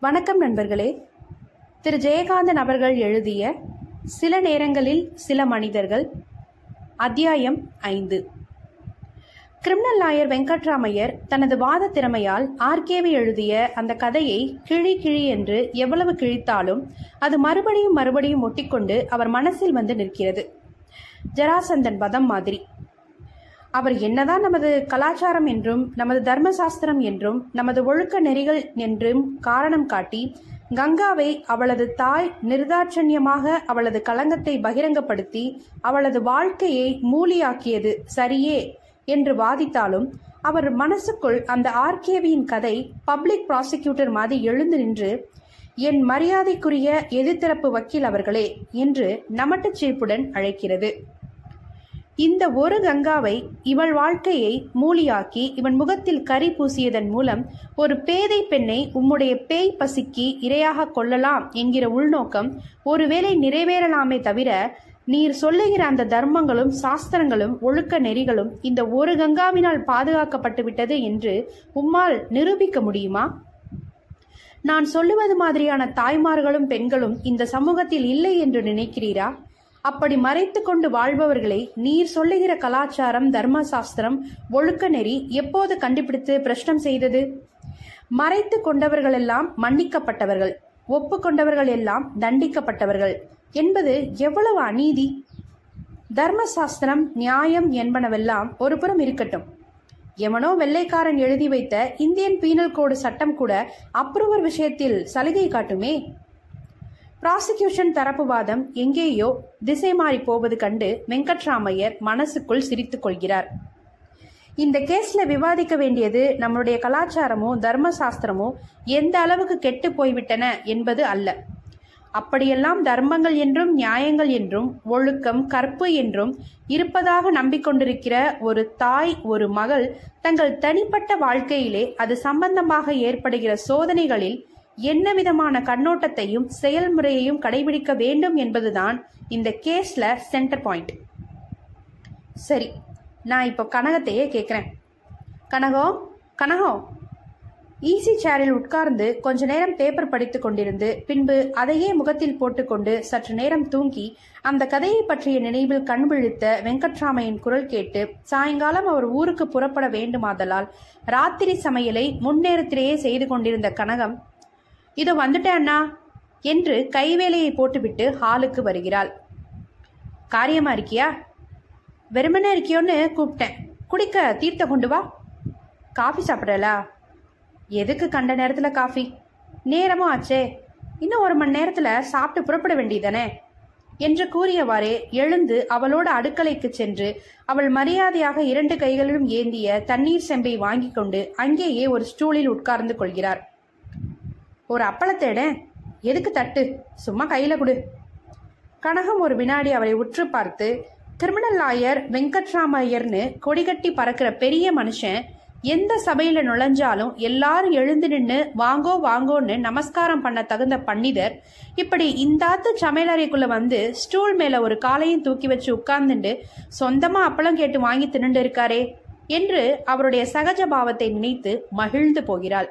வணக்கம் நண்பர்களே. திரு. ஜெயகாந்தன் அவர்கள் எழுதிய சில நேரங்களில் சில மனிதர்கள். அத்தியாயம் ஐந்து. கிரிமினல் லாயர் வெங்கட்ராமையர் தனது வாத திறமையால் ஆர்கேவி எழுதிய அந்த கதையை கிழி கிழி என்று எவ்வளவு கிழித்தாலும் அது மறுபடியும் மறுபடியும் ஒட்டிக்கொண்டு அவர் மனசில் வந்து நிற்கிறது. ஜராசந்தன் வதம் மாதிரி. அவர் என்னதான் நமது கலாச்சாரம் என்றும் நமது தர்மசாஸ்திரம் என்றும் நமது ஒழுக்க நெறிகள் என்றும் காரணம் காட்டி கங்காவை அவளது தாய் நிர்தாட்சண்யமாக அவளது களங்கத்தை பகிரங்கப்படுத்தி அவளது வாழ்க்கையை மூலியாக்கியது சரியே என்று வாதித்தாலும் அவர் மனசுக்குள் அந்த ஆர்கேவியின் கதை பப்ளிக் ப்ராசிக்யூட்டர் மாதிரி எழுந்து நின்று என் மரியாதைக்குரிய எதிர்த்தரப்பு வக்கீல் அவர்களே என்று நமட்டுச் சிரிப்புடன் அழைக்கிறது. இந்த ஒரு கங்காவை இவள் வாழ்க்கையை மூலியாக்கி இவன் முகத்தில் கரி பூசியதன் மூலம் ஒரு பேதை பெண்ணை உம்முடைய பேய் பசிக்கு இரையாக கொள்ளலாம் என்கிற உள்நோக்கம் ஒருவேளை நிறைவேறலாமே தவிர நீர் சொல்லுகிற அந்த தர்மங்களும் சாஸ்திரங்களும் ஒழுக்க நெறிகளும் இந்த ஒரு கங்காவினால் பாதுகாக்கப்பட்டு விட்டது என்று உம்மால் நிரூபிக்க முடியுமா? நான் சொல்லுவது மாதிரியான தாய்மார்களும் பெண்களும் இந்த சமூகத்தில் இல்லை என்று நினைக்கிறீரா? அப்படி மறைத்து கொண்டு வாழ்பவர்களை நீர் சொல்லுகிற கலாச்சாரம் தர்மசாஸ்திரம் ஒழுக்க நெறி எப்போது கண்டுபிடித்து பிரஷ்னம் செய்தது? மறைத்து கொண்டவர்களெல்லாம் மன்னிக்கப்பட்டவர்கள் ஒப்புக்கொண்டவர்கள் எல்லாம் தண்டிக்கப்பட்டவர்கள் என்பது எவ்வளவு அநீதி? தர்மசாஸ்திரம் நியாயம் என்பனவெல்லாம் ஒரு புறம் இருக்கட்டும். எவனோ வெள்ளைக்காரன் எழுதி வைத்த இந்தியன் பீனல் கோடு சட்டம் கூட அப்ரூவர் விஷயத்தில் சலுகை காட்டுமே? ப்ராசிக்யூஷன் தரப்பு வாதம் எங்கேயோ திசை மாறி போவது கண்டு வெங்கட்ராமையர் மனசுக்குள் சிரித்துக் கொள்கிறார். இந்த கேஸ்ல விவாதிக்க வேண்டியது நம்மளுடைய கலாச்சாரமோ தர்மசாஸ்திரமோ எந்த அளவுக்கு கெட்டு போய்விட்டன என்பது அல்ல. அப்படியெல்லாம் தர்மங்கள் என்றும் நியாயங்கள் என்றும் ஒழுக்கம் கற்பு என்றும் இருப்பதாக நம்பிக்கொண்டிருக்கிற ஒரு தாய் ஒரு மகள் தங்கள் தனிப்பட்ட வாழ்க்கையிலே அது சம்பந்தமாக ஏற்படுகிற சோதனைகளில் என்ன விதமான கண்ணோட்டத்தையும் செயல்முறையையும் கடைபிடிக்க வேண்டும் என்பதுதான் இந்த கேஸ்ல சென்டர் பாயிண்ட் சரி நான் இப்போ கனகத்தையே கேட்குறேன் கனகம் கனகம் ஈசி சேரில் உட்கார்ந்து கொஞ்ச நேரம் பேப்பர் படித்து கொண்டிருந்து பின்பு அதையே முகத்தில் போட்டுக்கொண்டு சற்று நேரம் தூங்கி அந்த கதையை பற்றிய நினைவில் கண்விழித்த வெங்கட்ராமையின் குரல் கேட்டு சாயங்காலம் அவர் ஊருக்கு புறப்பட வேண்டுமாதலால் ராத்திரி சமையலை முன்னேரத்திலேயே செய்து கொண்டிருந்த கனகம் இதோ வந்துட்டேன் அண்ணா என்று கைவேலையை போட்டுவிட்டு ஹாலுக்கு வருகிறாள். காரியமா இருக்கியா? வெறுமனே இருக்கியோன்னு கூப்பிட்டேன். குடிக்க தீர்த்த கொண்டு வா. காஃபி சாப்பிடலா? எதுக்கு கண்ட நேரத்தில் காஃபி? நேரமும் ஆச்சே. இன்னும் ஒரு மணி நேரத்தில் சாப்பிட்டு புறப்பட வேண்டியதானே என்று கூறியவாறே எழுந்து அவளோட அடுக்கலைக்கு சென்று அவள் மரியாதையாக இரண்டு கைகளிலும் ஏந்திய தண்ணீர் செம்பை வாங்கி கொண்டு அங்கேயே ஒரு ஸ்டூலில் உட்கார்ந்து கொள்கிறார். ஒரு அப்பளத்தேட எதுக்கு தட்டு? சும்மா கையில் கொடு. கனகம் ஒரு வினாடி அவரை உற்று பார்த்து கிரிமினல் லாயர் வெங்கட்ராமையர்னு கொடிகட்டி பறக்கிற பெரிய மனுஷன் எந்த சபையில நுழைஞ்சாலும் எல்லாரும் எழுந்து நின்று வாங்கோ வாங்கோன்னு நமஸ்காரம் பண்ண தகுந்த பண்டிதர் இப்படி இந்தாத்து சமையலறைக்குள்ள வந்து ஸ்டூல் மேல ஒரு காலையும் தூக்கி வச்சு உட்கார்ந்துட்டு சொந்தமா அப்பளம் கேட்டு வாங்கி தின்னுண்டு இருக்காரே என்று அவருடைய சகஜ பாவத்தை நினைத்து மகிழ்ந்து போகிறாள்.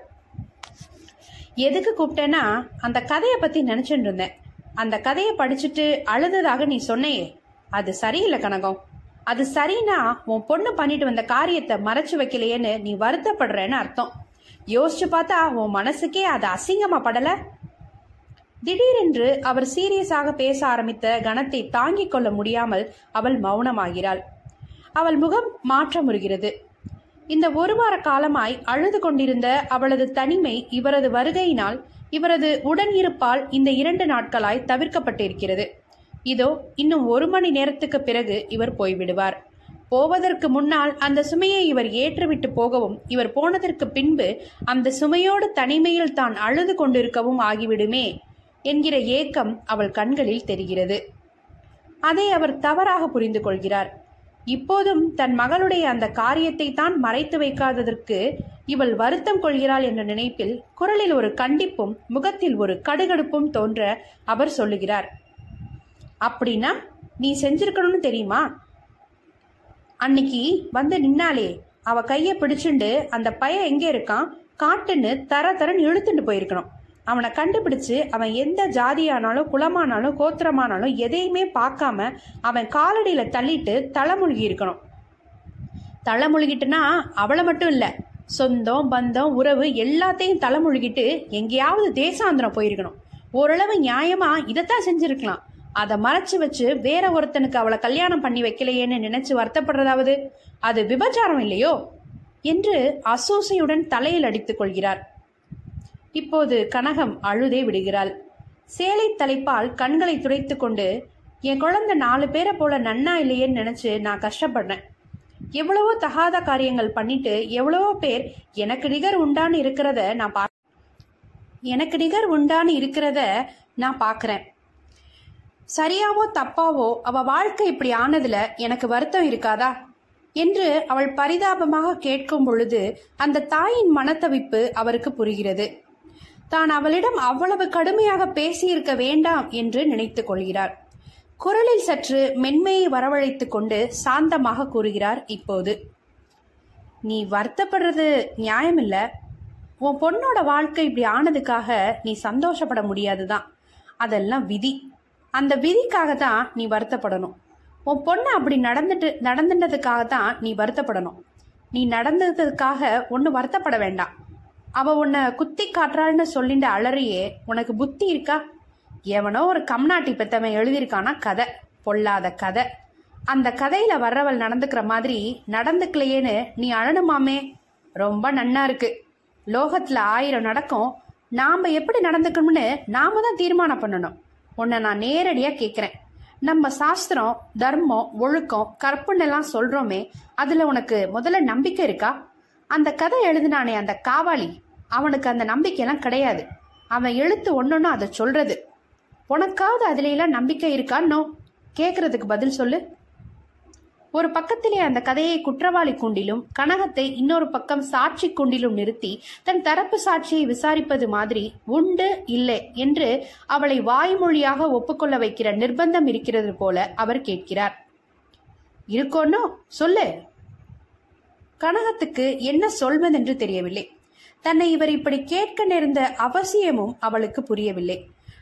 எதுக்கு கூப்பிட்டேன்னா அந்த கதையை பத்தி நினைச்சுட்டு இருந்தேன். அந்த கதையை படிச்சுட்டு அழுததாக நீ சொன்னையே அது சரியில்லை கனகம். அது சரினா உன் பொண்ணு பண்ணிட்டு வந்த காரியத்தை மறைச்சு வைக்கலையேன்னு நீ வருத்தப்படுறேன்னு அர்த்தம். யோசிச்சு பார்த்தா உன் மனசுக்கே அது அசிங்கமா படல. திடீரென்று அவர் சீரியஸாக பேச ஆரம்பித்த கணத்தை தாங்கிக் கொள்ள முடியாமல் அவள் மௌனமாகிறாள். அவள் முகம் மாற்றமுறுகிறது இந்த ஒரு வார காலமாய் அழுது கொண்டிருந்த அவளது தனிமை இவரது வருகையினால் இவரது உடன் இருப்பால் இந்த இரண்டு நாட்களாய் தவிர்க்கப்பட்டிருக்கிறது. இதோ இன்னும் ஒரு மணி நேரத்துக்கு பிறகு இவர் போய்விடுவார். போவதற்கு முன்னால் அந்த சுமையை இவர் ஏற்றுவிட்டு போகவும் இவர் போனதற்கு பின்பு அந்த சுமையோடு தனிமையில் தான் அழுது கொண்டிருக்கவும் ஆகிவிடுமே என்கிற ஏக்கம் அவள் கண்களில் தெரிகிறது. அதை அவர் தவறாக புரிந்து கொள்கிறார். இப்போதும் தன் மகளுடைய அந்த காரியத்தை தான் மறைத்து வைக்காததற்கு இவள் வருத்தம் கொள்கிறாள் என்ற நினைப்பில் குரலில் ஒரு கண்டிப்பும் முகத்தில் ஒரு கடுகடுப்பும் தோன்ற அவர் சொல்லுகிறார். அப்படின்னா நீ செஞ்சிருக்கணும்னு தெரியுமா? அன்னைக்கு வந்து நின்னாலே அவ கைய பிடிச்சுண்டு அந்த பையன் எங்க இருக்கான்? காட்டுன்னு தர தரன்னு இழுத்துட்டு போயிருக்கணும். அவனை கண்டுபிடிச்சு அவன் எந்த ஜாதியானாலும் குலமானாலும் கோத்திரமானாலும் எதையுமே பார்க்காம அவன் காலடியில் தள்ளிட்டு தலைமுழுகி இருக்கணும். தலைமுழுகிட்டுனா அவளை மட்டும் இல்லை சொந்தம் பந்தம் உறவு எல்லாத்தையும் தலைமுழுகிட்டு எங்கேயாவது தேசாந்திரம் போயிருக்கணும். ஓரளவு நியாயமா இதைத்தான் செஞ்சிருக்கலாம். அதை மறைச்சு வச்சு வேற ஒருத்தனுக்கு அவளை கல்யாணம் பண்ணி வைக்கலையேன்னு நினைச்சு வருத்தப்படுறதாவது? அது விபச்சாரம் இல்லையோ? என்று அசூசையுடன் தலையில் அடித்துக் கொள்கிறார். இப்போது கனகம் அழுதே விடுகிறாள். சேலை தலைப்பால் கண்களை துடைத்து கொண்டு என் குழந்தை நாலு பேரை போல நன்னா இல்லையேன்னு நினைச்சு நான் கஷ்டப்படுறேன். எவ்வளவோ தகாத காரியங்கள் பண்ணிட்டு எவ்வளவோ பேர் எனக்கு நிகர் உண்டான்னு இருக்கிறத நான் பா எனக்கு நிகர் உண்டான்னு இருக்கிறத நான் பார்க்குறேன் சரியாவோ தப்பாவோ அவ வாழ்க்கை இப்படி ஆனதுல எனக்கு வருத்தம் இருக்காதா? என்று அவள் பரிதாபமாக கேட்கும் பொழுது அந்த தாயின் மனத்தவிப்பு அவருக்கு புரிகிறது. தான் அவளிடம் அவ்வளவு கடுமையாக பேசியிருக்க வேண்டாம் என்று நினைத்துக் கொள்கிறார். குரலில் சற்று மென்மையை வரவழைத்துக் கொண்டு சாந்தமாக கூறுகிறார் இப்போது. நீ வருத்தப்படுறது நியாயமில்ல. உன் பொண்ணோட வாழ்க்கை இப்படி ஆனதுக்காக நீ சந்தோஷப்பட முடியாதுதான். அதெல்லாம் விதி. அந்த விதிக்காக தான் நீ வருத்தப்படணும். உன் பொண்ணு அப்படி நடந்துட்டு நடந்துட்டதுக்காக தான் நீ வருத்தப்படணும். நீ நடந்ததுக்காக ஒன்றும் வருத்தப்பட வேண்டாம். அவ உன்னை குத்தி காட்டுறாள்னு சொல்லிட்டு அலறியே உனக்கு புத்தி இருக்கா? எவனோ ஒரு கம்நாட்டி பெத்தவன் எழுதியிருக்கானா கதை பொல்லாத கதை. அந்த கதையில வர்றவள் நடந்துக்கிற மாதிரி நடந்துக்கலையேன்னு நீ அழணுமாமே ரொம்ப நன்னா இருக்கு. லோகத்துல ஆயிரம் நடக்கும். நாம எப்படி நடந்துக்கணும்னு நாம தான் தீர்மானம் பண்ணணும். உன்னை நான் நேரடியா கேட்குறேன் நம்ம சாஸ்திரம் தர்மம் ஒழுக்கம் கற்புன்னெல்லாம் சொல்றோமே அதுல உனக்கு முதல்ல நம்பிக்கை இருக்கா? அந்த கதை எழுதினானே அந்த காவாளி அவனுக்கு அந்த நம்பிக்கையெல்லாம் கிடையாது. அவன் எழுத்து ஒன்றுன்னு அதை சொல்றது. உனக்காவது அதுல எல்லாம் நம்பிக்கை இருக்கான்னோ? கேட்கறதுக்கு பதில் சொல்லு. ஒரு பக்கத்திலே அந்த கதையை குற்றவாளி கூண்டிலும் கனகத்தை இன்னொரு பக்கம் சாட்சி கூண்டிலும் நிறுத்தி தன் தரப்பு சாட்சியை விசாரிப்பது மாதிரி உண்டு இல்லை என்று அவளை வாய்மொழியாக ஒப்புக்கொள்ள வைக்கிற நிர்பந்தம் இருக்கிறது போல அவர் கேட்கிறார். இருக்கோன்னோ? சொல்லு. கனகத்துக்கு என்ன சொல்வதென்று தெரியவில்லை. தன்னை இவர் இப்படி கேட்க நேர்ந்த அவசியமும் அவளுக்கு புரியவில்லை.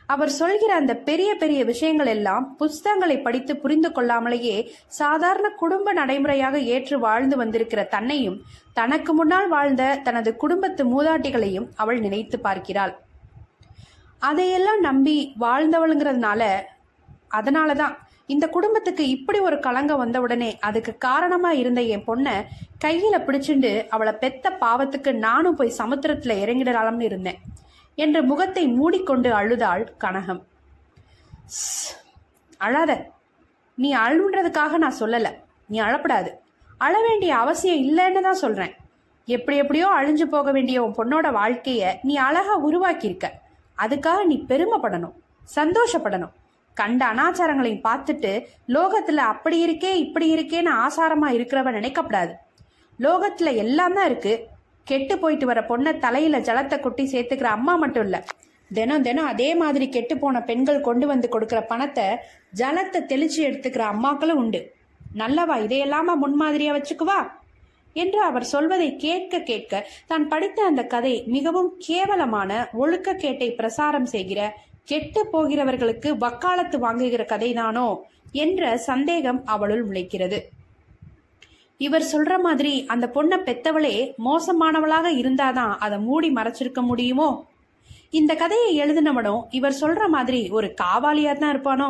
அவர் சொல்கிற அந்த பெரிய பெரிய விஷயங்கள் எல்லாம் புஸ்தகங்களை படித்து புரிந்து கொள்ளாமலேயே சாதாரண குடும்ப நடைமுறையாக ஏற்று வாழ்ந்து வந்திருக்கிற தன்னையும் தனக்கு முன்னால் வாழ்ந்த தனது குடும்பத்து மூதாட்டிகளையும் அவள் நினைத்து பார்க்கிறாள். அதையெல்லாம் நம்பி வாழ்ந்தவளுங்கிறதுனால அதனாலதான் இந்த குடும்பத்துக்கு இப்படி ஒரு கலங்கம் வந்தவுடனே அதுக்கு காரணமா இருந்த என் பொண்ணை கையில பிடிச்சிண்டு அவளை பெத்த பாவத்துக்கு நானும் போய் சமுத்திரத்துல இறங்கிடலாம்னு இருந்தேன் என்று முகத்தை மூடிக்கொண்டு அழுதாள் கனகம். "ஸ், அழாத. நீ அழுன்றதுக்காக நான் சொல்லல. நீ அழப்படாது. அழ வேண்டிய அவசியம் இல்லைன்னு தான் சொல்றேன். எப்படி எப்படியோ அழிஞ்சு போக வேண்டிய உன் பொண்ணோட வாழ்க்கைய நீ அழகா உருவாக்கியிருக்க. அதுக்காக நீ பெருமைப்படணும் சந்தோஷப்படணும். கண்ட அனாச்சாரங்களையும் பார்த்துட்டு லோகத்துல அப்படி இருக்கே இப்படி இருக்கேன்னு ஆசாரமா இருக்கிறவன் நினைக்கப்படாது லோகத்துல எல்லாம் தான் இருக்கு. கெட்டு போயிட்டு வர பொண்ணை தலையில ஜலத்தை கொட்டி சேர்த்துக்கிற அம்மா மட்டும் இல்ல. தினம் தினம் அதே மாதிரி கெட்டு போன பெண்கள் கொண்டு வந்து கொடுக்கிற பணத்தை ஜலத்தை தெளிச்சு எடுத்துக்கிற அம்மாக்களும் உண்டு. நல்லவா இதையெல்லாமா முன்மாதிரியா வச்சுக்குவா? என்று அவர் சொல்வதை கேட்க கேட்க தான் படித்த அந்த கதை மிகவும் கேவலமான ஒழுக்க கேட்டை பிரசாரம் செய்கிற கெட்டு போகிறவர்களுக்கு வக்காலத்து வாங்குகிற கதைதானோ என்ற சந்தேகம் அவளுள் முளைக்கிறது. இவர் சொல்ற மாதிரி அந்த பொண்ணை பெத்தவளே மோசமானவளாக இருந்தாதான் அதை மூடி மறைச்சிருக்க முடியுமோ? இந்த கதையை எழுதினவனும் இவர் சொல்ற மாதிரி ஒரு காவாலியா தான் இருப்பானோ?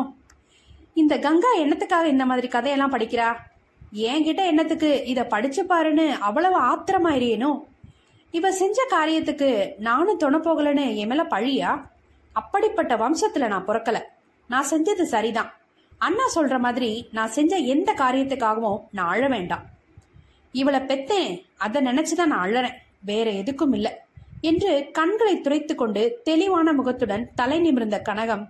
இந்த கங்கா என்னத்துக்காக இந்த மாதிரி கதையெல்லாம் படிக்கிறா? என்கிட்ட என்னத்துக்கு இத படிச்சு பாருன்னு அவ்வளவு ஆத்திரமாயிரியேனோ? இவ செஞ்ச காரியத்துக்கு நானும் துணை போகலன்னு என் மேல பழியா? அப்படிப்பட்ட வம்சத்துல நான் பிறக்கல. நான் செஞ்சது சரிதான். அண்ணா சொல்ற மாதிரி நான் செஞ்ச எந்த காரியத்துக்காகவும் நான் அழ வேண்டாம். இவளை பெத்தேன் அதை நினைச்சுதான் நான் அழறேன். வேற எதுக்கும் இல்லை என்று கண்களை துரைத்து கொண்டு தெளிவான முகத்துடன் தலை நிமிர்ந்த கனகம்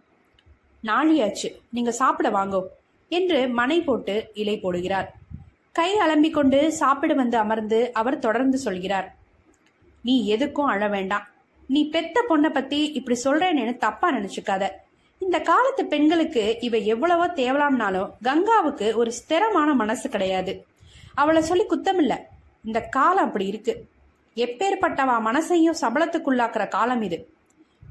நாழியாச்சு நீங்க சாப்பிட வாங்கோ என்று மனை போட்டு இலை போடுகிறார். கை அலம்பிக் கொண்டு சாப்பிட வந்து அமர்ந்து அவர் தொடர்ந்து சொல்கிறார் நீ எதுக்கும் அழ வேண்டாம். நீ பெத்த பொண்ணை பத்தி இப்படி சொல்றேன்னு தப்பா நினைச்சுக்காத. இந்த காலத்து பெண்களுக்கு இவ எவ்வளவோ தேவலாம்னாலும் கங்காவுக்கு ஒரு ஸ்திரமான மனசு கிடையாது. அவளை சொல்லி குத்தமில்ல. இந்த காலம் அப்படி இருக்கு. எப்பேற்பட்டவா மனசையும் சபலத்துக்குள்ளாக்குற காலம் இது.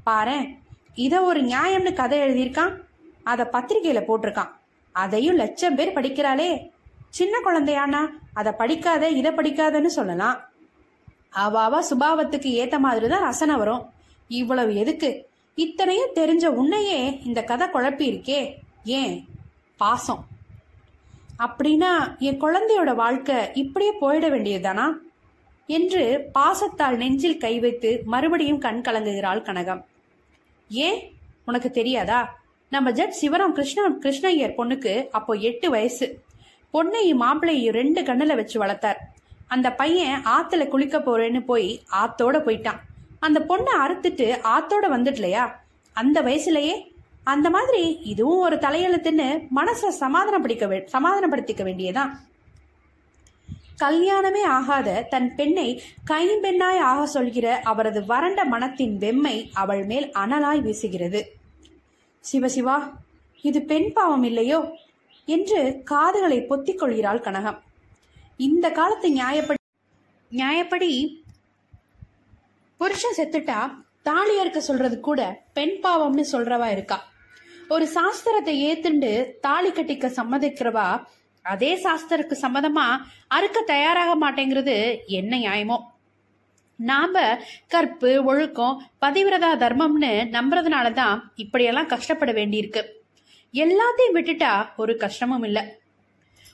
பாரு இதை ஒரு நியாயம்னு கதை எழுதியிருக்கான்? அதை பத்திரிகையில போட்டிருக்கான். அதையும் லட்சம் பேர் படிக்கிறாளே. சின்ன குழந்தையானா அதை படிக்காத இதை படிக்காதன்னு சொல்லலாம். அவாவா சுபாவத்துக்கு ஏத்த மாதிரி தான் ரசனை வரும். இவ்வளவு எதுக்கு? இத்தனையும் தெரிஞ்ச உன்னையே இந்த கதை குழப்பி இருக்கே ஏன்? பாசம். அப்படின்னா என் குழந்தையோட வாழ்க்கை இப்படியே போயிட வேண்டியதுதானா? என்று பாசத்தால் நெஞ்சில் கை வைத்து மறுபடியும் கண் கலங்குகிறாள் கனகம். ஏன்? உனக்கு தெரியாதா? நம்ம ஜட் சிவராம் கிருஷ்ண கிருஷ்ணய்யர் பொண்ணுக்கு அப்போ எட்டு வயசு. பொண்ணையும் மாப்பிள்ளையும் ரெண்டு கண்ணில் வச்சு வளர்த்தார். அந்த பையன் ஆத்துல குளிக்க போறேன்னு போய் ஆத்தோட போயிட்டான். அந்த பொண்ணை அறுத்துட்டு ஆத்தோட வந்துடலையா? அந்த வயசுலயே? அந்த மாதிரி இதுவும் ஒரு தலையெழுத்துன்னு மனசை சமாதானப்படுத்திக்க சமாதானப்படுத்திக்க வேண்டியதான் கல்யாணமே ஆகாத தன் பெண்ணை கைம்பெண்ணாய் ஆக சொல்கிற அவரது வறண்ட மனத்தின் வெம்மை அவள் மேல் அனலாய் வீசுகிறது. சிவசிவா இது பெண் பாவம் இல்லையோ? என்று காதுகளை பொத்திக் கொள்கிறாள் கனகம். இந்த காலத்து நியாயப்படி நியாயப்படி புருஷன் செத்துட்டா தாலி அறுக்க சொல்றது கூட பெண் பாவம்னு சொல்றவா இருக்கா. ஒரு சாஸ்திரத்தை ஏத்துண்டு தாலி கட்டிக்க சம்மதிக்கிறவா அதே சாஸ்திரக்கு சம்மதமா அறுக்க தயாராக மாட்டேங்கிறது என்ன நியாயமோ? நாம கற்பு ஒழுக்கம் பதிவிரதா தர்மம்னு நம்புறதுனால தான் இப்படியெல்லாம் கஷ்டப்பட வேண்டியிருக்கு. எல்லாத்தையும் விட்டுட்டா ஒரு கஷ்டமும் இல்லை.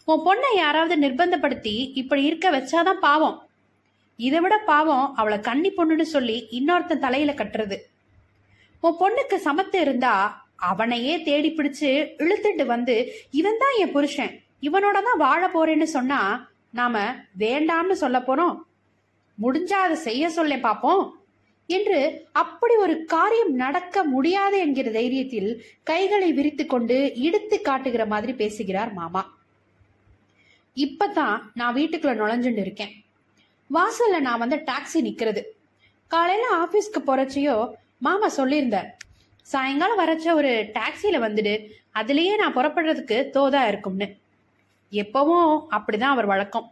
உன் பொண்ணை யாராவது நிர்பந்தப்படுத்தி இப்படி இருக்க வச்சாதான் பாவம். இதை விட பாவம் அவளை கன்னி பொண்ணுன்னு சொல்லி இன்னொருத்தன் தலையில கட்டுறது. உன் பொண்ணுக்கு சமத்து இருந்தா அவனையே தேடி பிடிச்சு இழுத்துட்டு வந்து இவன் தான் என் புருஷன். இவனோட தான் வாழ போறேன்னு சொன்னா நாம வேண்டாம்னு சொல்ல போறோம். முடிஞ்சா அதை செய்ய சொல்ல பாப்போம் என்று அப்படி ஒரு காரியம் நடக்க முடியாது என்கிற தைரியத்தில் கைகளை விரித்து கொண்டு இடுத்து காட்டுகிற மாதிரி பேசுகிறார் மாமா. இப்பதான் நான் வீட்டுக்குள்ள நுழைஞ்சுட்டு இருக்கேன். வாசல்ல நான் வந்து டாக்ஸி நிக்கிறது. காலையில ஆபீஸ்க்கு போகிறச்சையோ மாமா சொல்லியிருந்தார். சாயங்காலம் வரச்ச ஒரு டாக்ஸில வந்துடு. அதுலயே நான் புறப்படுறதுக்கு தோதா இருக்கும்னு. எப்பவும் அப்படிதான் அவர் வழக்கம்.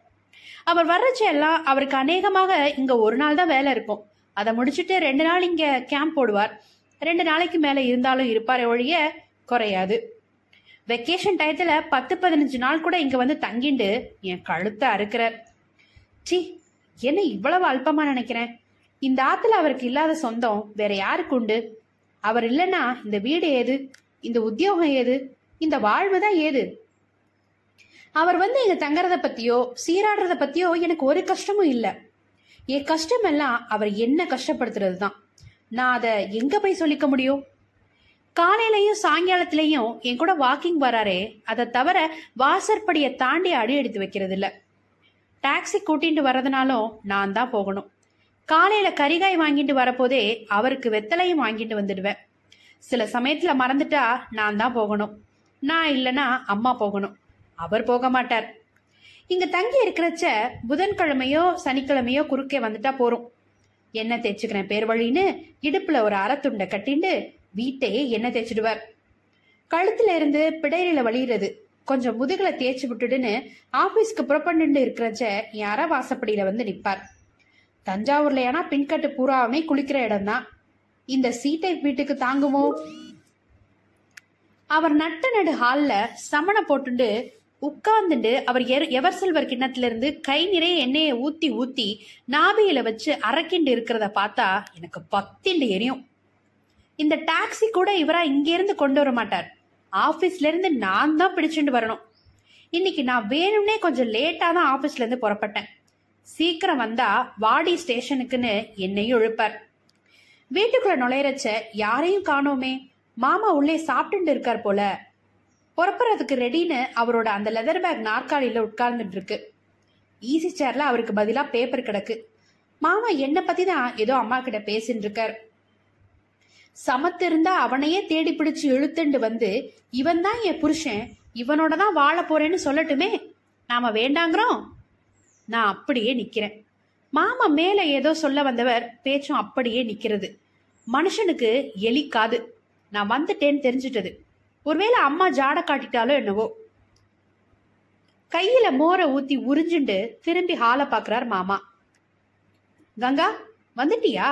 அவர் வர்றச்ச எல்லாம் அவருக்கு அநேகமாக இங்க ஒரு நாள் தான் வேலை இருக்கும். அதை முடிச்சுட்டு ரெண்டு நாள் இங்க கேம்ப் போடுவார். ரெண்டு நாளைக்கு மேல இருந்தாலும் இருப்பாரே ஒழிய குறையாது. வெக்கேஷன் டயத்துல பத்து பதினஞ்சு நாள் கூட இங்க வந்து தங்கிண்டு என் கழுத்தை அறுக்கிறார் சி என்ன இவ்வளவு அல்பமா நினைக்கிறேன்? இந்த ஆத்துல அவருக்கு இல்லாத சொந்தம் வேற யாருக்கு உண்டு? அவர் இல்லைன்னா இந்த வீடு ஏது? இந்த உத்தியோகம் ஏது? இந்த வாழ்வு தான் ஏது? அவர் வந்து இங்க தங்கறத பத்தியோ சீராடுறத பத்தியோ எனக்கு ஒரு கஷ்டமும் இல்லை. என் கஷ்டம் எல்லாம் அவர் என்ன கஷ்டப்படுத்துறது தான் நான் அதை எங்க போய் சொல்லிக்க முடியும்? காலையிலயும் சாயங்காலத்திலயும் என் கூட வாக்கிங் வராரே அதை தவிர வாசற்படியை தாண்டி அடி எடுத்து வைக்கிறது இல்ல டாக்ஸி கூட்டிட்டு வர்றதுனாலும் நான் தான் போகணும். காலையில கறிகாய் வாங்கிட்டு வரப்போதே அவருக்கு வெத்தலையும் வாங்கிட்டு வந்துடுவேன். சில சமயத்துல மறந்துட்டா நான் தான் போகணும். நான் இல்லைன்னா அம்மா போகணும். அவர் போக மாட்டார். இங்க தங்கி இருக்கிறச்ச புதன்கிழமையோ சனிக்கிழமையோ குறுக்கே வந்துட்டா போறோம். என்ன தேய்ச்சிக்கிறேன் பேர் வழின்னு இடுப்புல ஒரு அறத்துண்டை கட்டிண்டு வீட்டையே எண்ணெய் தேய்ச்சிடுவார். கழுத்துல இருந்து பிடையில வழியிறது. கொஞ்சம் முதுகுல தேய்ச்சி விட்டுடுன்னு ஆபீஸ்க்கு புறப்பண்டு இருக்கிறச்ச யார வாசப்படியில வந்து நிப்பார். தஞ்சாவூர்ல ஏன்னா பின்கட்டு பூராவுமே குளிக்கிற இடம்தான். இந்த சீட்டை வீட்டுக்கு தாங்குமோ? அவர் நட்ட நடு ஹால்ல சமண போட்டுண்டு உட்கார்ந்துட்டு அவர் எவர் செல்வர் கிண்ணத்துல இருந்து கை நிறைய எண்ணெயை ஊத்தி ஊத்தி நாபியில வச்சு அரக்கிண்டு இருக்கிறத பார்த்தா எனக்கு பத்திண்டு எரியும். இந்த டாக்ஸி கூட இவரா இங்கேருந்து கொண்டு வர மாட்டார். ஆபீஸ்ல இருந்து நான் தான் பிடிச்சிட்டு வரணும். இன்னைக்கு நான் வேணும்னே கொஞ்சம் லேட்டா தான் ஆபீஸ்ல இருந்து புறப்பட்டேன். சீக்கிரம் வந்தா வாடி ஸ்டேஷனுக்குன்னு என்னையும் இழுப்பார். வீட்டுக்குள்ள நுழையறச்ச யாரையும் காணோமே. மாமா உள்ளே சாப்பிட்டுட்டு இருக்கார் போல. புறப்படுறதுக்கு ரெடின்னு அவரோட அந்த லெதர் பேக் நாற்காலியில உட்கார்ந்துட்டு இருக்கு ஈஸி சேர்ல அவருக்கு பதிலா பேப்பர் கிடக்கு. மாமா என்ன பத்தி தான் ஏதோ அம்மா கிட்ட பேசிட்டு இருக்காரு சமத்திருந்தா அவனையே தேடி பிடிச்சு இழுத்துண்டு வந்து இவன் தான் என் புருஷன் இவனோட தான் வாழ போறேன்னு சொல்லட்டுமே? நாம வேண்டாங்கிறோம்? நான் அப்படியே நிக்கிறேன். மாமா மேல ஏதோ சொல்ல வந்தவர் பேச்சும் அப்படியே நிக்கிறது. மனுஷனுக்கு எலிக்காது நான் வந்துட்டேன்னு தெரிஞ்சிட்டது. ஒருவேளை அம்மா ஜாட காட்டிட்டாலோ என்னவோ? கையில மோரை ஊத்தி உறிஞ்சுண்டு திரும்பி ஹாலை பாக்குறார் மாமா. கங்கா வந்துட்டியா?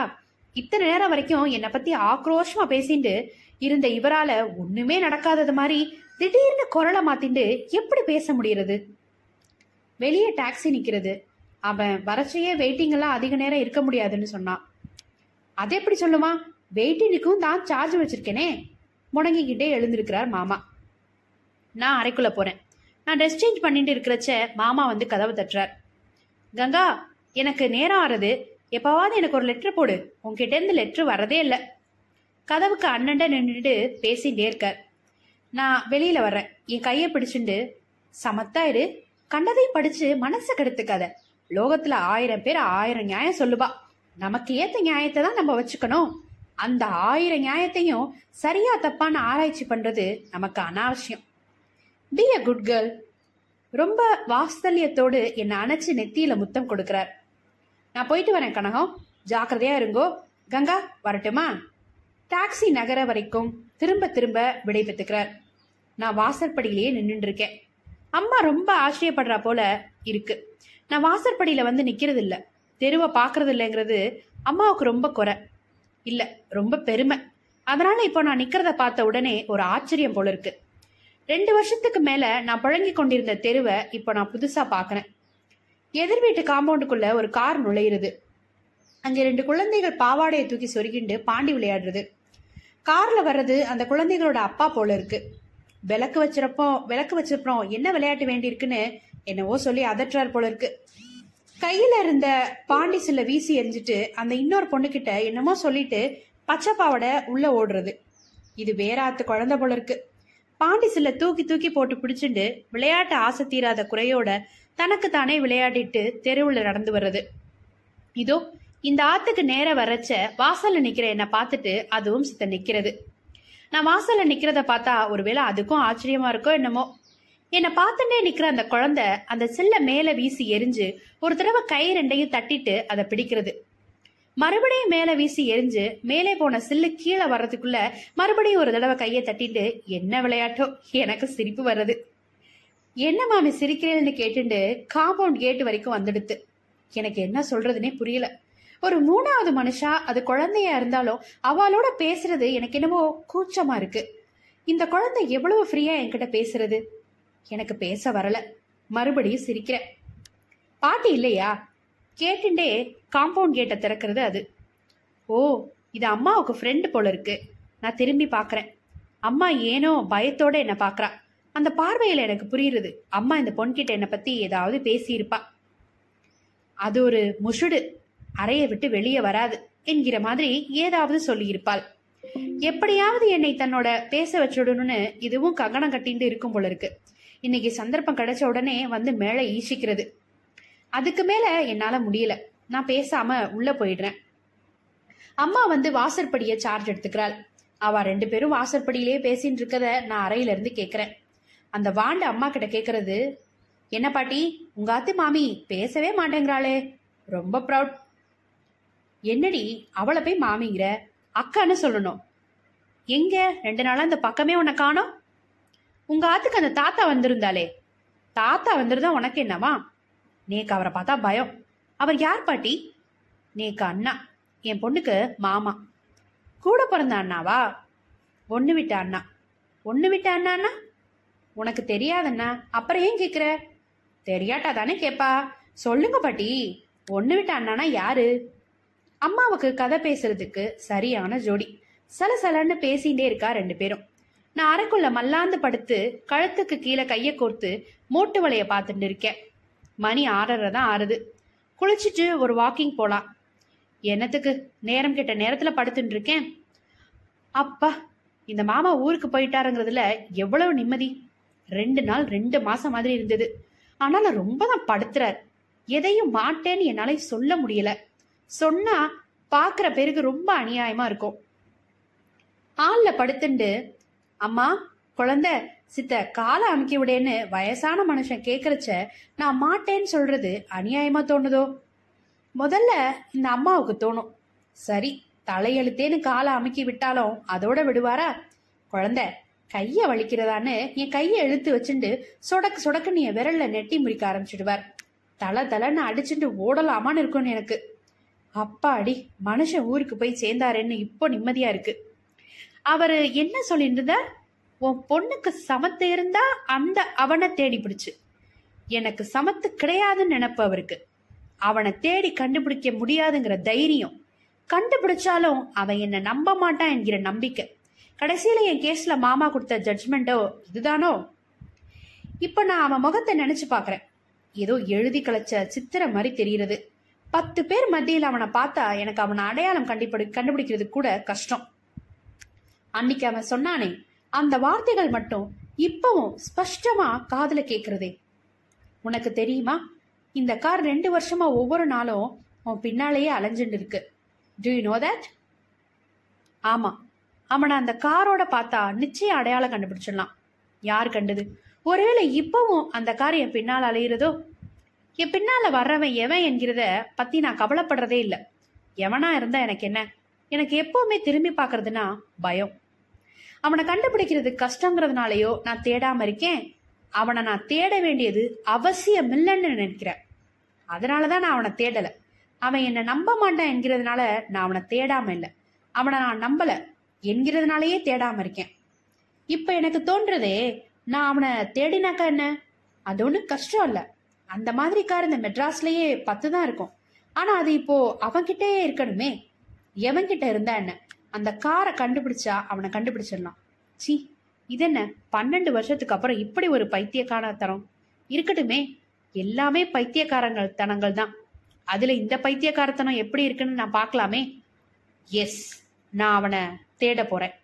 இத்தனை நேரம் வரைக்கும் என்னை பத்தி ஆக்ரோஷமா பேசிட்டு இருந்த இவரால ஒண்ணுமே நடக்காதது மாதிரி திடீர்னு குரலை மாத்திண்டு எப்படி பேச முடியறது வெளியே டாக்ஸி நிக்கிறது. அவன் வரச்சையே வெயிட்டிங் எல்லாம் அதிக நேரம் இருக்க முடியாதுன்னு சொன்னான். அது எப்படி சொல்லுமா? வெயிட்டிங்க்கும் தான் சார்ஜ் வச்சிருக்கேனே. முடங்கிக்கிட்டே எழுந்திருக்கிறார் மாமா. நான் அறைக்குள்ள போறேன். நான் ட்ரெஸ் சேஞ்ச் பண்ணிட்டு இருக்கிறச்ச மாமா வந்து கதவை தட்டுறார். கங்கா எனக்கு நேரம் ஆறுது. எப்பவாவது எனக்கு ஒரு லெட்டர் போடு. உன்கிட்ட இருந்து லெட்டர் வரதே இல்லை. கதவுக்கு அண்ணன்ட நின்றுட்டு பேசிட்டே இருக்கார். நான் வெளியில வர்றேன். என் கையை பிடிச்சிண்டு சமத்தாயிரு கண்டதையும் படிச்சு மனசை கெடுத்துக்காத. லோகத்துல ஆயிரம் பேர் ஆயிரம் நியாயம் சொல்லுவா. நமக்கு ஏத்த நியாயத்தை தான் நம்ம வச்சுக்கணும். அந்த ஆயிரம் நியாயத்தையும் சரியா தப்பான ஆராய்ச்சி பண்றது நமக்கு அனாவசியம். பி அ குட் கேர்ள் ரொம்ப வாஸ்தல்யத்தோடு என்னை அணைச்சு நெத்தியில முத்தம் கொடுக்கிறார். நான் போயிட்டு வரேன் கனகம். ஜாக்கிரதையா இருங்கோ. கங்கா வரட்டுமா? டாக்ஸி நகர வரைக்கும் திரும்ப திரும்ப விடை பெற்றுக்கிறார். நான் வாசற்படியிலேயே நின்றுட்டு இருக்கேன் அம்மா ரொம்ப ஆச்சரியப்படுறா போல இருக்கு. நான் வாசற்படியில வந்து நிக்கிறது இல்ல தெருவை பாக்குறது இல்லைங்கிறது அம்மாவுக்கு ரொம்ப குறை. இல்ல ரொம்ப பெருமை. அதனால இப்போ நான் நிக்கிறத பார்த்த உடனே ஒரு ஆச்சரியம் போல இருக்கு. ரெண்டு வருஷத்துக்கு மேல நான் புழங்கி கொண்டிருந்த தெருவை இப்போ நான் புதுசா பார்க்குறேன். எதிர் வீட்டு காம்பவுண்டுக்குள்ள ஒரு கார் நுழையிறது. அங்கே ரெண்டு குழந்தைகள் பாவாடையை தூக்கி சொருகிண்டு பாண்டி விளையாடுறது. கார்ல வர்றது அந்த குழந்தைகளோட அப்பா போல இருக்கு. விளக்கு வச்சிருப்போ விளக்கு வச்சிருப்போம் என்ன விளையாட்டு வேண்டியிருக்குன்னு என்னவோ சொல்லி அதற்றார் போல இருக்கு. கையில இருந்த பாண்டி சில வீசி எரிஞ்சிட்டு அந்த இன்னொரு பொண்ணுகிட்ட என்னமோ சொல்லிட்டு பச்சை பாவாடை உள்ள ஓடுறது. இது வேறாத்து குழந்தை போல இருக்கு. பாண்டி சில தூக்கி தூக்கி போட்டு பிடிச்சிட்டு விளையாட்டு ஆசை தீராத குறையோட தனக்கு தானே விளையாடிட்டு தெருவுல நடந்து வர்றது. இதோ இந்த ஆத்துக்கு நேர வரச்ச வாசல்ல நிக்கிற என்ன பார்த்துட்டு அதுவும் சித்த நிக்கிறது. நான் வாசல்ல நிக்கிறத பார்த்தா ஒருவேளை அதுக்கும் ஆச்சரியமா இருக்கோ என்னமோ. என்னை பார்த்துட்டே நிக்கிற அந்த குழந்தை அந்த செல்ல மேல வீசி எரிஞ்சு ஒரு தடவை கை ரெண்டையும் தட்டிட்டு அதை பிடிக்கிறது. மறுபடியும் மேல வீசி எரிஞ்சு மேலே போன சில்லு கீழே வர்றதுக்குள்ள மறுபடியும் ஒரு தடவை கையை தட்டிட்டு என்ன விளையாட்டோ? எனக்கு சிரிப்பு வர்றது. என்ன மாமி சிரிக்கிறேன்னு கேட்டுண்டு காம்பவுண்ட் கேட்டு வரைக்கும் வந்துடுத்து. எனக்கு என்ன சொல்றதுனே புரியல. ஒரு மூணாவது மனுஷா அது குழந்தையா இருந்தாலும் அவளோட பேசுறது எனக்கு என்னமோ கூச்சமா இருக்கு. இந்த குழந்தை எவ்வளவு ஃப்ரீயா என்கிட்ட பேசுறது? எனக்கு பேச வரல. மறுபடியும் சிரிக்கிறேன். பாட்டி இல்லையா? கேட்டுண்டே காம்பவுண்ட் கேட்டை திறக்கிறது அது. ஓ இது அம்மாவுக்கு ஃப்ரெண்டு போல இருக்கு. நான் திரும்பி பார்க்குறேன். அம்மா ஏனோ பயத்தோட என்னை பார்க்கறா. அந்த பார்வையில எனக்கு புரியுறது. அம்மா இந்த பொண்கிட்ட என்னை பத்தி ஏதாவது பேசியிருப்பா. அது ஒரு முஷுடு. அறையை விட்டு வெளியே வராது என்கிற மாதிரி ஏதாவது சொல்லியிருப்பாள். எப்படியாவது என்னை தன்னோட பேச வச்சுடணும்னு இதுவும் கங்கணம் கட்டிட்டு இருக்கும் போல இருக்கு. இன்னைக்கு சந்தர்ப்பம் கிடைச்ச உடனே வந்து மேலே ஈசிக்கிறது. அதுக்கு மேல என்னால முடியல. நான் பேசாம உள்ள போயிடுறேன். அம்மா வந்து வாசற்படியை சார்ஜ் எடுத்துக்கிறாள். அவ ரெண்டு பேரும் வாசற்படியிலேயே பேசிட்டு இருக்கத நான் அறையில இருந்து கேக்குறேன். அந்த வாண்டு அம்மா கிட்ட கேக்குறது என்ன பாட்டி உங்க அத்தை மாமி பேசவே மாட்டேங்கிறாளே ரொம்ப ப்ரௌட் என்னடி அவளை போய் மாமிங்கிற? அக்கான்னு சொல்லணும். எங்க? ரெண்டு நாளா இந்த பக்கமே உன்னை காணோம்? உங்க ஆத்துக்கு அந்த தாத்தா வந்திருந்தாளே. தாத்தா வந்திருந்தா உனக்கு என்னவா நேக்கு அவரை பார்த்தா பயம். அவர் யார் பாட்டி? நேக்கு அண்ணா என் பொண்ணுக்கு மாமா. கூட பிறந்த அண்ணாவா? ஒன்று விட்ட அண்ணா. ஒன்று விட்ட அண்ணாண்ணா உனக்கு தெரியாதண்ணா அப்புறம் ஏன் கேட்குற தெரியாட்டா தானே கேப்பா. சொல்லுங்க பாட்டி. ஒன்று விட்ட அண்ணானா யாரு? அம்மாவுக்கு கதை பேசுறதுக்கு சரியான ஜோடி. சலசலன்னு பேசிகிட்டே இருக்கா ரெண்டு பேரும். நான் அறைக்குள்ள மல்லாந்து படுத்து கழுத்துக்கு கீழே கையை கோர்த்து மூட்டு வலைய பார்த்துட்டு இருக்கேன். மணி ஆறரை தான் ஆறுது. குளிச்சுட்டு ஒரு வாக்கிங் போலாம். என்னத்துக்கு? நேரம் கெட்ட நேரத்துல படுத்துட்டு இருக்கேன். அப்பா இந்த மாமா ஊருக்கு போயிட்டாருங்கிறதுல எவ்வளவு நிம்மதி? ரெண்டு நாள் ரெண்டு மாசம் மாதிரி இருந்தது. ஆனாலும் ரொம்ப தான் படுத்துறார். எதையும் மாட்டேன்னு என்னால சொல்ல முடியல. சொன்னா பாக்குற பேருக்கு ரொம்ப அநியாயமா இருக்கும். ஆள்ல படுத்துண்டு அம்மா குழந்தை சித்த காலை அமுக்கி விடேன்னு வயசான மனுஷன் கேக்குறச்ச நான் மாட்டேன்னு சொல்றது அநியாயமா தோணுதோ? முதல்ல இந்த அம்மாவுக்கு தோணும். சரி தலையெழுத்தேன்னு காலை அமுக்கி விட்டாலும் அதோட விடுவாரா? குழந்தை கைய வலிக்கிறதான்னு என் கையை இழுத்து வச்சுண்டு சொடக்கு சொடக்குன்னு என் விரல்ல நெட்டி முறிக்க ஆரம்பிச்சிடுவார். தலை தலைன்னு அடிச்சுட்டு ஓடலாமான்னு இருக்கும்னு எனக்கு. அப்பாடி மனுஷன் ஊருக்கு போய் சேர்ந்தாருன்னு இப்போ நிம்மதியா இருக்கு. அவரு என்ன சொல்லியிருந்தத உன் பொண்ணுக்கு சமத்து இருந்தா அந்த அவனை தேடி பிடிச்சு. எனக்கு சமத்து கிடையாதுன்னு நினைப்பு அவருக்கு. அவனை தேடி கண்டுபிடிக்க முடியாதுங்கிற தைரியம். கண்டுபிடிச்சாலும் அவன் என்னை நம்ப மாட்டான் என்கிற நம்பிக்கை. கடைசியில் என் கேஸில் மாமா கொடுத்த ஜட்ஜ்மெண்ட்டோ இதுதானோ? இப்போ நான் அவன் முகத்தை நினச்சி பார்க்குறேன் ஏதோ எழுதி கலைச்ச சித்திர மாதிரி தெரிகிறது. பத்து பேர் மத்தியில் அவனை பார்த்தா எனக்கு அவனை அடையாளம் கண்டுபிடி கண்டுபிடிக்கிறது கூட கஷ்டம். அன்னைக்கு அவன் சொன்னானே அந்த வார்த்தைகள் மட்டும் இப்பவும் ஸ்பஷ்டமா காதுல கேக்குறதே. உனக்கு தெரியுமா? இந்த கார் ரெண்டு வருஷமா ஒவ்வொரு நாளும் உன் பின்னாலேயே அலைஞ்சுட்டு இருக்கு. டு யூ நோ தட் ஆமா. அவனை அந்த காரோட பார்த்தா நிச்சயம் அடையாளம் கண்டுபிடிச்சிடலாம். யார் கண்டது? ஒருவேளை இப்பவும் அந்த கார் என் பின்னால் அலையிறதோ? என் பின்னால வர்றவன் எவன் என்கிறத பத்தி நான் கவலைப்படுறதே இல்லை. எவனா இருந்தா எனக்கு என்ன? எனக்கு எப்பவுமே திரும்பி பார்க்கறதுனா பயம். அவனை கண்டுபிடிக்கிறது கஷ்டங்கிறதுனாலயோ நான் தேடாம இருக்கேன். அவனை நான் தேட வேண்டியது அவசியம் இல்லைன்னு நினைக்கிறேன். அதனாலதான் நான் அவனை தேடல. அவன் என்னை நம்ப மாட்டான் என்கிறதுனால நான் அவனை தேடாம இல்லை. அவனை நான் நம்பலை. என்கிறதுனாலயே தேடாம இருக்கேன். இப்ப எனக்கு தோன்றதே நான் அவனை தேடினாக்கா என்ன? அது ஒன்றும் கஷ்டம் இல்லை. அந்த மாதிரி கார் இந்த மெட்ராஸ்லயே பத்து தான் இருக்கும். ஆனா அது இப்போ அவன்கிட்டே இருக்கணுமே. எவன்கிட்ட இருந்தா என்ன? அந்த காரை கண்டுபிடிச்சா அவனை கண்டுபிடிச்சிடலாம். சி இது என்ன? பன்னெண்டு வருஷத்துக்கு அப்புறம் இப்படி ஒரு பைத்தியக்கார தரம்? இருக்கட்டுமே. எல்லாமே பைத்தியக்காரங்கள் தனங்கள் தான். அதுல இந்த பைத்தியக்காரத்தனம் எப்படி இருக்குன்னு நான் பார்க்கலாமே. எஸ் நான் அவனை தேட போறேன்.